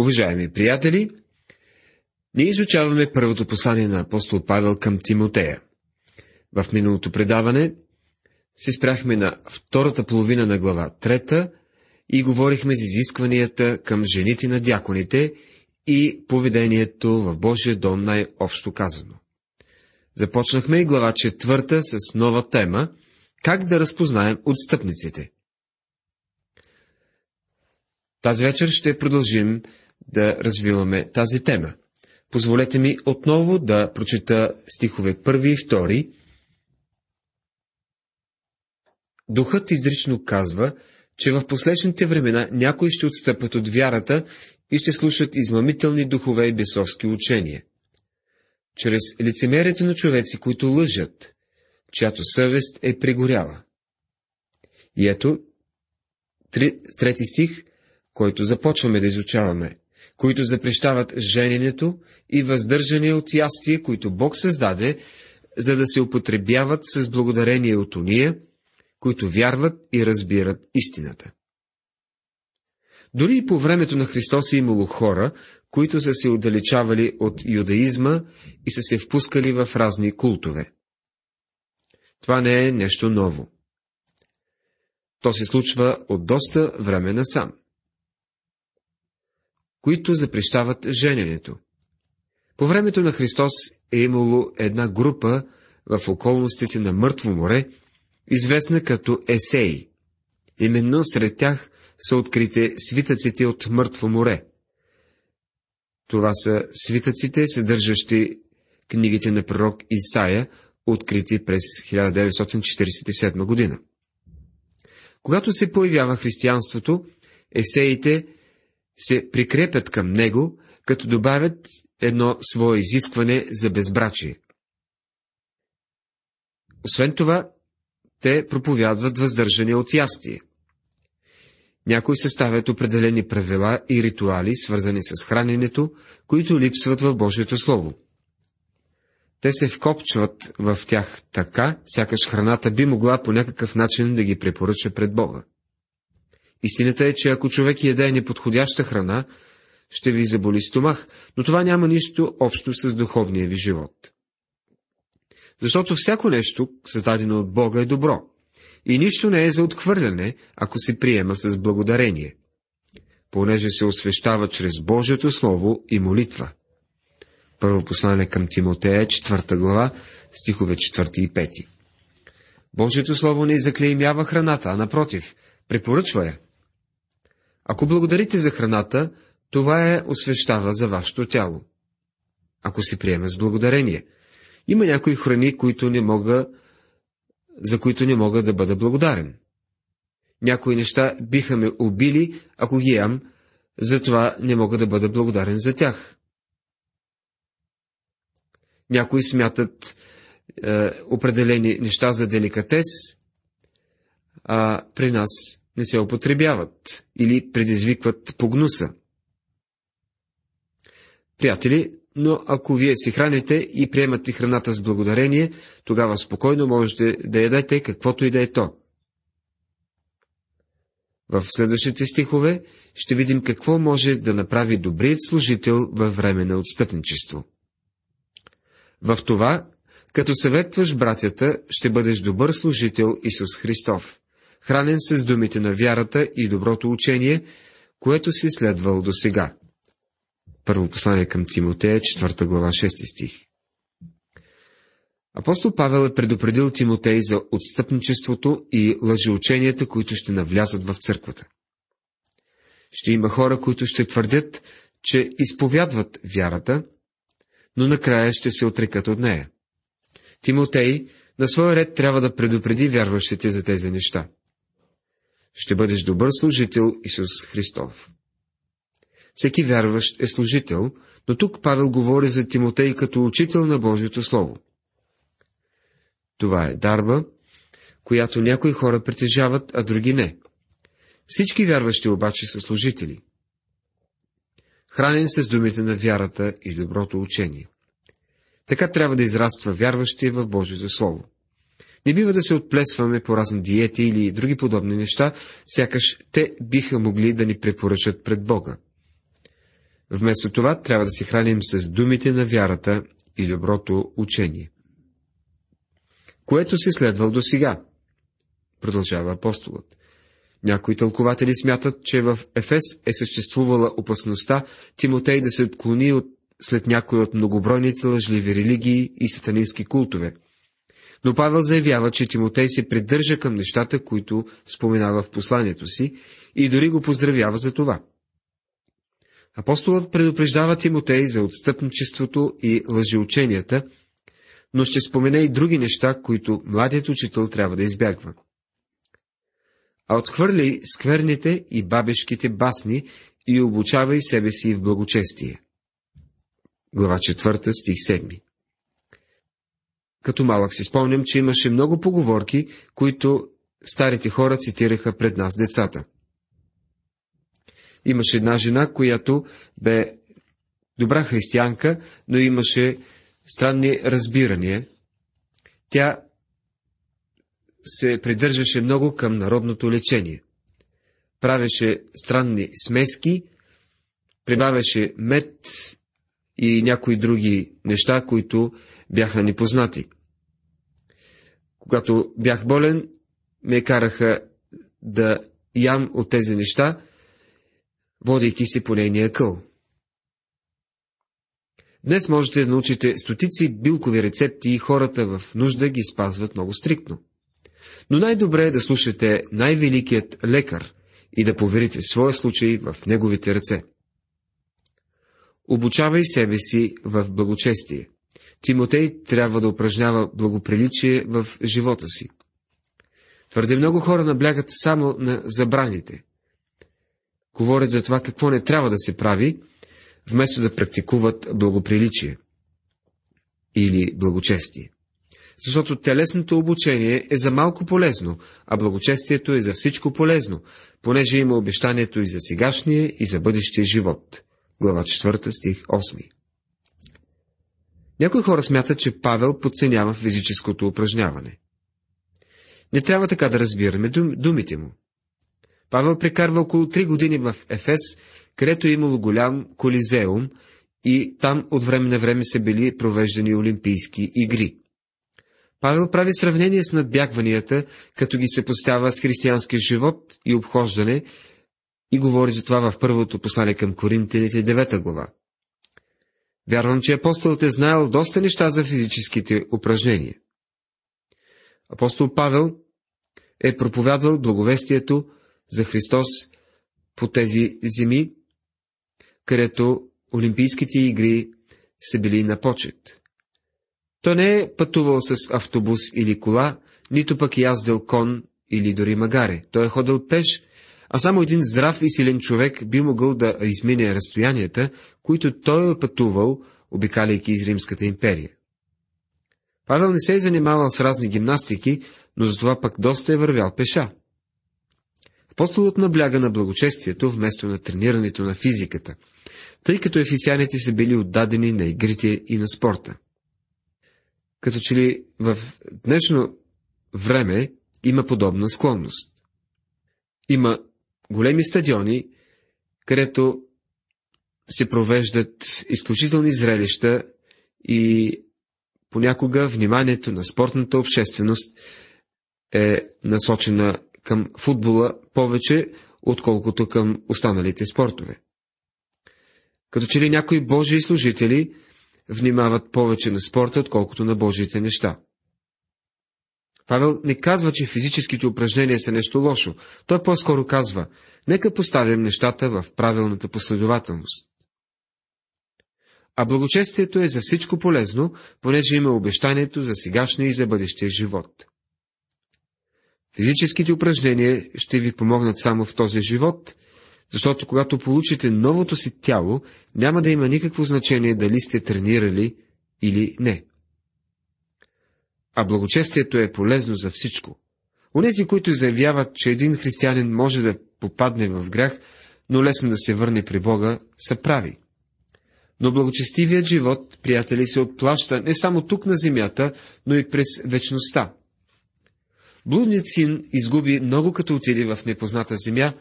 Уважаеми приятели, ние изучаваме първото послание на апостол Павел към Тимотея. В миналото предаване се спряхме на втората половина на глава трета и говорихме за изискванията към жените на дяконите и поведението в Божия дом най-общо казано. Започнахме и глава четвърта с нова тема – как да разпознаем отстъпниците. Тази вечер ще продължим да развиваме тази тема. Позволете ми отново да прочита стихове първи и втори. Духът изрично казва, че в последните времена някои ще отстъпят от вярата и ще слушат измамителни духове и бесовски учения. Чрез лицемерието на човеци, които лъжат, чиято съвест е пригоряла. И ето, трети стих, който започваме да изучаваме които запрещават жененето и въздържане от ястие, които Бог създаде, за да се употребяват с благодарение от уния, които вярват и разбират истината. Дори и по времето на Христос е имало хора, които са се отдалечавали от юдаизма и са се впускали в разни култове. Това не е нещо ново. То се случва от доста време насам които запрещават жененето. По времето на Христос е имало една група в околностите на Мъртво море, известна като Есеи. Именно сред тях са открите свитъците от Мъртво море. Това са свитъците, съдържащи книгите на пророк Исаия, открити през 1947 година. Когато се появява християнството, есеите се прикрепят към него, като добавят едно свое изискване за безбрачие. Освен това, те проповядват въздържане от ястие. Някои съставят определени правила и ритуали, свързани с храненето, които липсват в Божието Слово. Те се вкопчват в тях така, сякаш храната би могла по някакъв начин да ги препоръча пред Бога. Истината е, че ако човек яде неподходяща храна, ще ви заболи стомах, но това няма нищо общо с духовния ви живот. Защото всяко нещо, създадено от Бога, е добро. И нищо не е за отхвърляне, ако се приема с благодарение, понеже се освещава чрез Божието Слово и молитва. Първо послание към Тимотея, 4 глава, стихове 4 и 5. Божието Слово не заклеймява храната, а напротив, препоръчва я. Ако благодарите за храната, това е освещава за вашето тяло. Ако се приеме с благодарение. Има някои храни, които не мога, за които не мога да бъда благодарен. Някои неща биха ме убили, ако ги ям, затова не мога да бъда благодарен за тях. Някои смятат е, определени неща за деликатес, а при нас не се употребяват или предизвикват погнуса. Приятели, но ако вие си храните и приемате храната с благодарение, тогава спокойно можете да ядете каквото и да е то. В следващите стихове ще видим какво може да направи добрият служител във време на отстъпничество. В това, като съветваш братята, ще бъдеш добър служител Исус Христов хранен с думите на вярата и доброто учение, което си следвал до сега. Първо послание към Тимотея, 4 глава, 6 стих. Апостол Павел е предупредил Тимотей за отстъпничеството и лъжеученията, които ще навлязат в църквата. Ще има хора, които ще твърдят, че изповядват вярата, но накрая ще се отрекат от нея. Тимотей на своя ред трябва да предупреди вярващите за тези неща ще бъдеш добър служител Исус Христов. Всеки вярващ е служител, но тук Павел говори за Тимотей като учител на Божието Слово. Това е дарба, която някои хора притежават, а други не. Всички вярващи обаче са служители. Хранен с думите на вярата и доброто учение. Така трябва да израства вярващия в Божието Слово. Не бива да се отплесваме по разни диети или други подобни неща, сякаш те биха могли да ни препоръчат пред Бога. Вместо това трябва да се храним с думите на вярата и доброто учение. Което си следвал до сега? Продължава апостолът. Някои тълкователи смятат, че в Ефес е съществувала опасността Тимотей да се отклони от, след някои от многобройните лъжливи религии и сатанински култове. Но Павел заявява, че Тимотей се придържа към нещата, които споменава в посланието си и дори го поздравява за това. Апостолът предупреждава Тимотей за отстъпничеството и лъжеученията, но ще спомене и други неща, които младият учител трябва да избягва. А отхвърли скверните и бабешките басни и обучавай себе си в благочестие. Глава 4, стих 7 Като малък си спомням, че имаше много поговорки, които старите хора цитираха пред нас децата. Имаше една жена, която бе добра християнка, но имаше странни разбирания. Тя се придържаше много към народното лечение. Правеше странни смески, прибавяше мед и някои други неща, които бяха непознати. Когато бях болен, ме караха да ям от тези неща, водейки се по нейния къл. Днес можете да научите стотици билкови рецепти и хората в нужда ги спазват много стриктно. Но най-добре е да слушате най-великият лекар и да поверите своя случай в неговите ръце. Обучавай себе си в благочестие. Тимотей трябва да упражнява благоприличие в живота си. Твърде много хора наблягат само на забраните. Говорят за това какво не трябва да се прави, вместо да практикуват благоприличие или благочестие. Защото телесното обучение е за малко полезно, а благочестието е за всичко полезно, понеже има обещанието и за сегашния, и за бъдещия живот. Глава 4, стих 8. Някои хора смятат, че Павел подценява физическото упражняване. Не трябва така да разбираме дум, думите му. Павел прекарва около три години в Ефес, където е имало голям колизеум и там от време на време са били провеждани олимпийски игри. Павел прави сравнение с надбягванията, като ги се поставя с християнския живот и обхождане и говори за това в първото послание към Коринтините, 9 глава. Вярвам, че апостолът е знаел доста неща за физическите упражнения. Апостол Павел е проповядвал благовестието за Христос по тези земи, където Олимпийските игри са били на почет. Той не е пътувал с автобус или кола, нито пък яздил кон или дори магаре. Той е ходил пеш, а само един здрав и силен човек би могъл да измине разстоянията, които той е пътувал, обикаляйки из Римската империя. Павел не се е занимавал с разни гимнастики, но затова пък доста е вървял пеша. Апостолът набляга на благочестието вместо на тренирането на физиката, тъй като ефисяните са били отдадени на игрите и на спорта. Като че ли в днешно време има подобна склонност. Има големи стадиони, където се провеждат изключителни зрелища и понякога вниманието на спортната общественост е насочена към футбола повече, отколкото към останалите спортове. Като че ли някои Божии служители внимават повече на спорта, отколкото на Божиите неща. Павел не казва, че физическите упражнения са нещо лошо. Той по-скоро казва, нека поставим нещата в правилната последователност. А благочестието е за всичко полезно, понеже има обещанието за сегашния и за бъдещия живот. Физическите упражнения ще ви помогнат само в този живот, защото когато получите новото си тяло, няма да има никакво значение дали сте тренирали или не. А благочестието е полезно за всичко. Онези, които заявяват, че един християнин може да попадне в грях, но лесно да се върне при Бога, са прави. Но благочестивият живот, приятели, се отплаща не само тук на земята, но и през вечността. Блудният син изгуби много като отиде в непозната земя,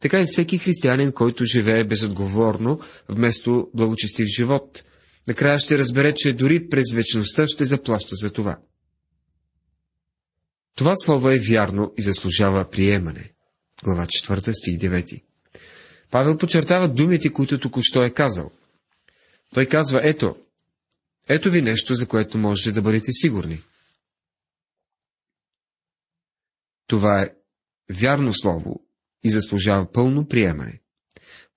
така и всеки християнин, който живее безотговорно, вместо благочестив живот, накрая ще разбере, че дори през вечността ще заплаща за това. Това слово е вярно и заслужава приемане. Глава 4, стих 9. Павел подчертава думите, които току-що е казал. Той казва, ето, ето ви нещо, за което можете да бъдете сигурни. Това е вярно слово и заслужава пълно приемане.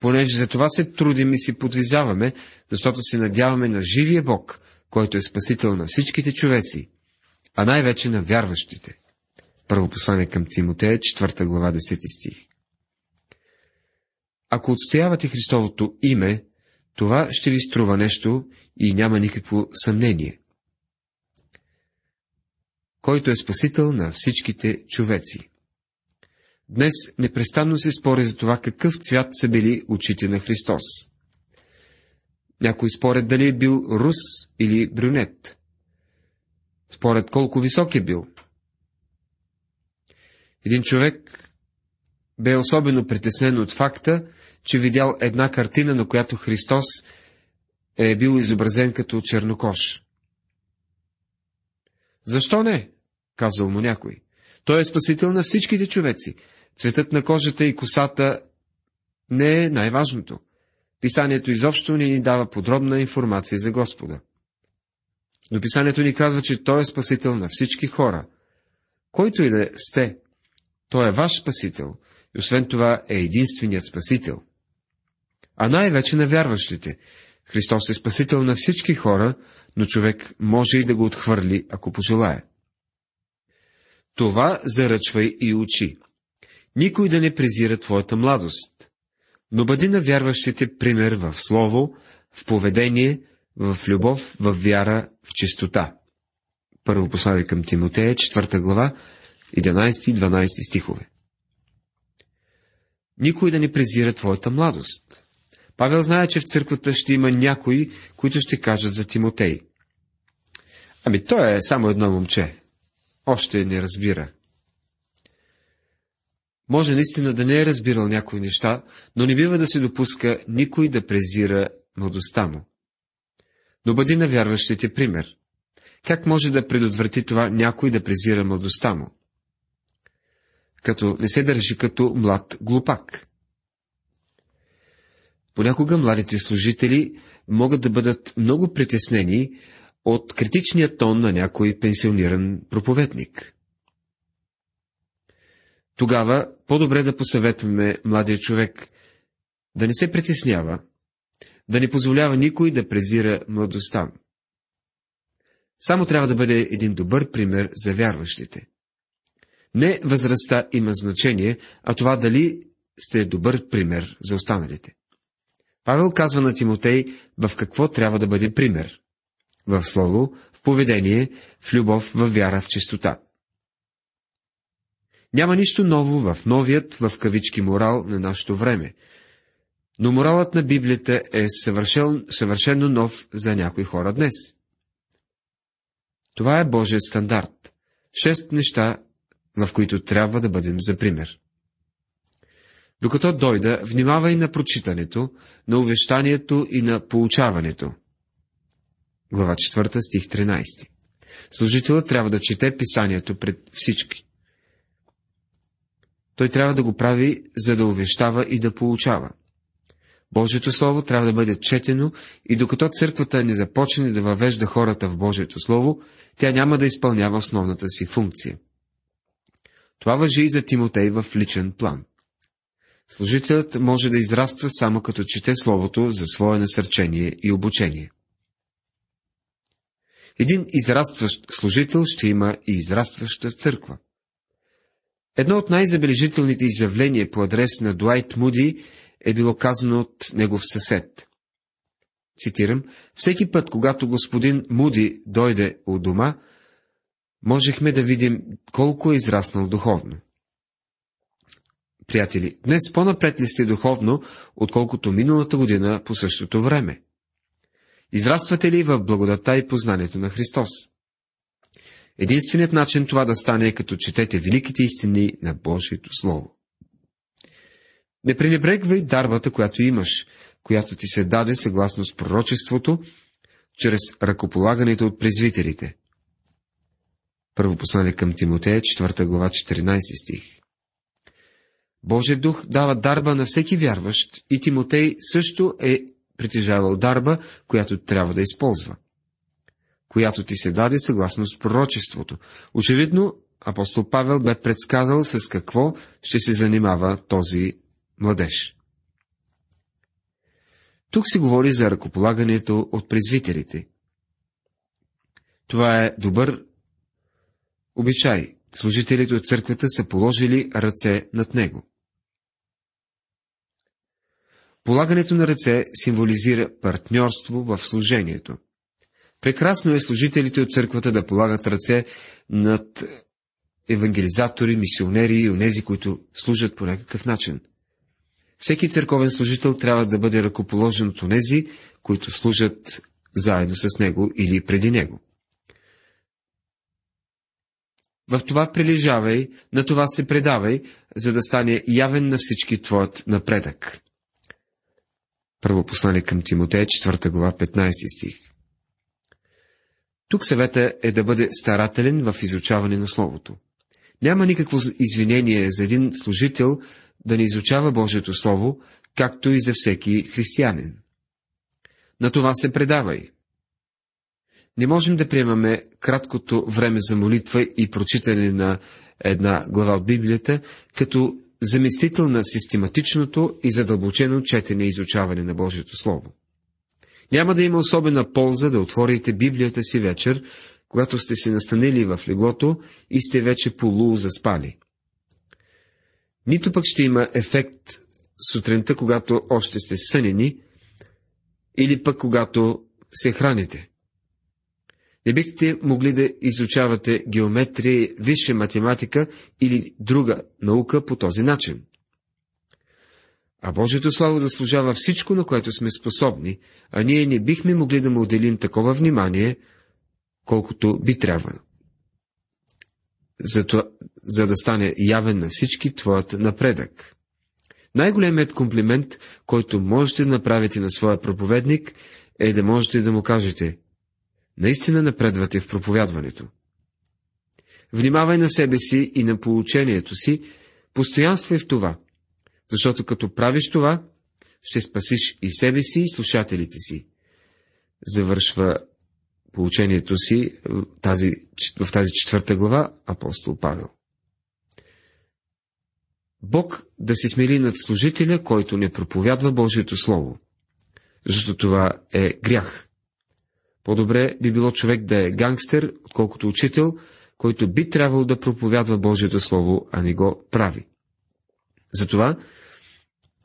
Понеже за това се трудим и си подвизаваме, защото се надяваме на живия Бог, който е спасител на всичките човеци, а най-вече на вярващите. Първо послание към Тимотея, 4 глава, 10 стих. Ако отстоявате Христовото име, това ще ви струва нещо и няма никакво съмнение. Който е спасител на всичките човеци. Днес непрестанно се спори за това какъв цвят са били очите на Христос. Някой според дали е бил рус или брюнет. Според колко висок е бил. Един човек бе особено притеснен от факта, че видял една картина, на която Христос е бил изобразен като чернокош. Защо не? казал му някой. Той е спасител на всичките човеци. Цветът на кожата и косата не е най-важното. Писанието изобщо не ни дава подробна информация за Господа. Но писанието ни казва, че Той е спасител на всички хора. Който и да сте, Той е ваш спасител и освен това е единственият спасител. А най-вече на вярващите. Христос е спасител на всички хора, но човек може и да го отхвърли, ако пожелае. Това заръчвай и учи. Никой да не презира твоята младост, но бъди на вярващите пример в слово, в поведение, в любов, в вяра, в чистота. Първо послание към Тимотея, 4 глава, 11 и 12 стихове. Никой да не презира твоята младост. Павел знае, че в църквата ще има някои, които ще кажат за Тимотей. Ами той е само едно момче. Още не разбира. Може наистина да не е разбирал някои неща, но не бива да се допуска никой да презира младостта му. Но бъди на вярващите пример. Как може да предотврати това някой да презира младостта му? Като не се държи като млад глупак. Понякога младите служители могат да бъдат много притеснени от критичния тон на някой пенсиониран проповедник. Тогава по-добре да посъветваме младия човек да не се притеснява, да не позволява никой да презира младостта. Само трябва да бъде един добър пример за вярващите. Не възрастта има значение, а това дали сте добър пример за останалите. Павел казва на Тимотей в какво трябва да бъде пример. В слово, в поведение, в любов, в вяра, в чистота. Няма нищо ново в новият, в кавички, морал на нашето време. Но моралът на Библията е съвършен, съвършено нов за някои хора днес. Това е Божият стандарт. Шест неща, в които трябва да бъдем за пример. Докато дойда, внимавай на прочитането, на увещанието и на получаването. Глава 4, стих 13. Служителът трябва да чете писанието пред всички. Той трябва да го прави, за да увещава и да получава. Божието Слово трябва да бъде четено и докато църквата не започне да въвежда хората в Божието Слово, тя няма да изпълнява основната си функция. Това въжи и за Тимотей в личен план. Служителят може да израства само като чете Словото за свое насърчение и обучение. Един израстващ служител ще има и израстваща църква. Едно от най-забележителните изявления по адрес на Дуайт Муди е било казано от негов съсед. Цитирам, всеки път, когато господин Муди дойде у дома, можехме да видим колко е израснал духовно. Приятели, днес по-напред ли сте духовно, отколкото миналата година по същото време? Израствате ли в благодата и познанието на Христос? Единственият начин това да стане е като четете великите истини на Божието Слово. Не пренебрегвай дарбата, която имаш, която ти се даде съгласно с пророчеството, чрез ръкополагането от презвителите. Първо послание към Тимотея, 4 глава, 14 стих. Божия дух дава дарба на всеки вярващ и Тимотей също е притежавал дарба, която трябва да използва, която ти се даде съгласно с пророчеството. Очевидно, апостол Павел бе предсказал с какво ще се занимава този младеж. Тук се говори за ръкополагането от презвителите. Това е добър обичай. Служителите от църквата са положили ръце над него. Полагането на ръце символизира партньорство в служението. Прекрасно е служителите от църквата да полагат ръце над евангелизатори, мисионери и онези, които служат по някакъв начин. Всеки църковен служител трябва да бъде ръкоположен от онези, които служат заедно с него или преди него. В това прилежавай, на това се предавай, за да стане явен на всички твоят напредък. Първо послание към Тимотея, 4 глава, 15 стих. Тук съвета е да бъде старателен в изучаване на Словото. Няма никакво извинение за един служител да не изучава Божието Слово, както и за всеки християнин. На това се предавай. Не можем да приемаме краткото време за молитва и прочитане на една глава от Библията като заместител на систематичното и задълбочено четене и изучаване на Божието Слово. Няма да има особена полза да отворите Библията си вечер, когато сте се настанили в леглото и сте вече полу заспали. Нито пък ще има ефект сутринта, когато още сте сънени, или пък когато се храните. Не бихте могли да изучавате геометрия, висша математика или друга наука по този начин. А Божието слава заслужава всичко, на което сме способни, а ние не бихме могли да му отделим такова внимание, колкото би трябвало. За, това, за да стане явен на всички твоят напредък. Най-големият комплимент, който можете да направите на своя проповедник, е да можете да му кажете – наистина напредвате в проповядването. Внимавай на себе си и на получението си, постоянствай в това, защото като правиш това, ще спасиш и себе си, и слушателите си. Завършва получението си тази, в тази четвърта глава апостол Павел. Бог да се смели над служителя, който не проповядва Божието Слово, защото това е грях. По-добре би било човек да е гангстер, отколкото учител, който би трябвало да проповядва Божието Слово, а не го прави. Затова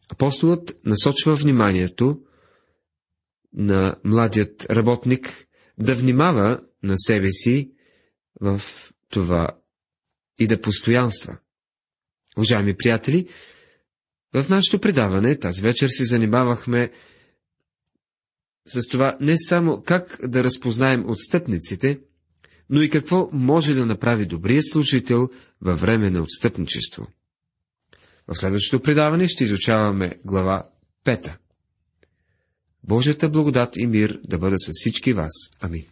апостолът насочва вниманието на младият работник да внимава на себе си в това и да постоянства. Уважаеми приятели, в нашето предаване тази вечер се занимавахме с това не само как да разпознаем отстъпниците, но и какво може да направи добрият служител във време на отстъпничество. В следващото предаване ще изучаваме глава 5. Божията благодат и мир да бъдат с всички вас. Амин.